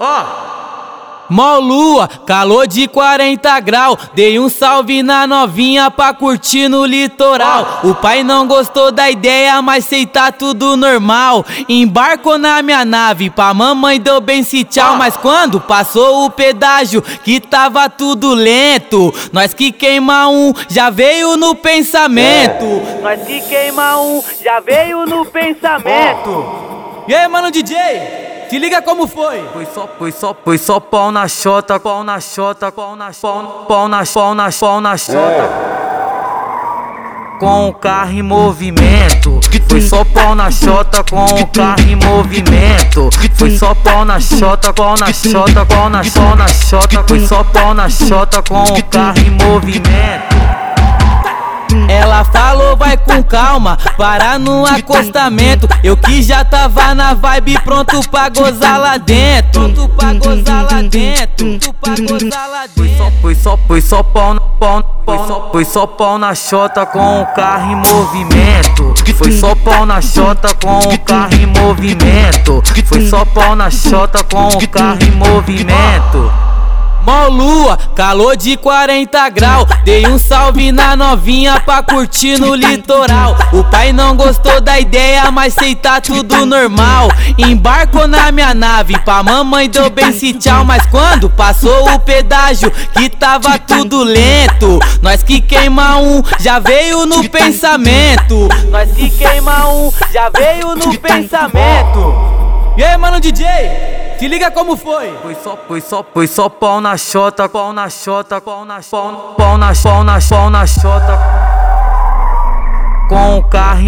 Ó! Mó lua, calor de 40 graus. Dei um salve na novinha pra curtir no litoral. O pai não gostou da ideia, mas sei tá tudo normal. Embarcou na minha nave, pra mamãe deu bem se tchau. Mas quando passou o pedágio, que tava tudo lento. Nós que queima um, já veio no pensamento. Nós que queima um, já veio no pensamento. E aí, mano DJ? Se liga como foi. Foi só, foi só, foi só pau na chota, pau na chota, pau na pau, pau na pau na pau na chota. Com o carro em movimento, foi só pau na chota com o carro em movimento. Foi só pau na chota, pau na chota, pau na pau na chota. Foi só pau na chota com o carro em movimento. Ela falou, vai com calma, para no acostamento. Eu que já tava na vibe, pronto pra gozar lá dentro. Pronto pra gozar lá dentro. Pronto pra gozar lá dentro. Foi só, foi só pau no pau, foi só, foi só pau na chota com o carro em movimento. Foi só pau na chota com o carro em movimento. Foi só pau na chota com o carro em movimento. Mó lua, calor de 40 graus. Dei um salve na novinha pra curtir no litoral. O pai não gostou da ideia, mas sei tá tudo normal. Embarcou na minha nave, pra mamãe deu bem se tchau. Mas quando passou o pedágio, que tava tudo lento. Nós que queima um, já veio no pensamento. Nós que queima um, já veio no pensamento. E aí, mano DJ? Se liga como foi. Foi só, foi só, foi só pau na chota, pau na chota, pau na pau, pau na pau na pau na chota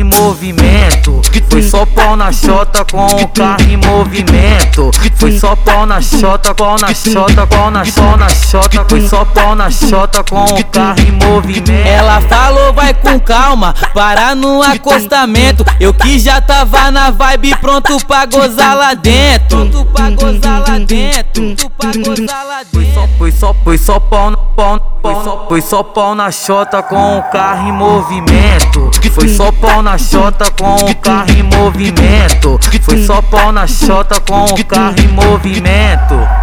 em movimento. Foi só pau na chota com o carro em movimento. Foi só pau na chota, pau na chota, pau na pau na chota. Foi só pau na chota com o carro em movimento. Ela falou, vai com calma, para no acostamento. Eu que já tava na vibe, pronto pra gozar lá dentro. Pronto pra gozar lá dentro. Pronto pra gozar lá dentro. Foi só, foi só, foi só pau, pau, foi só, foi só pau na chota com o carro em movimento. Foi só pau na chota com o carro em movimento. Foi só pau na chota com o carro em movimento.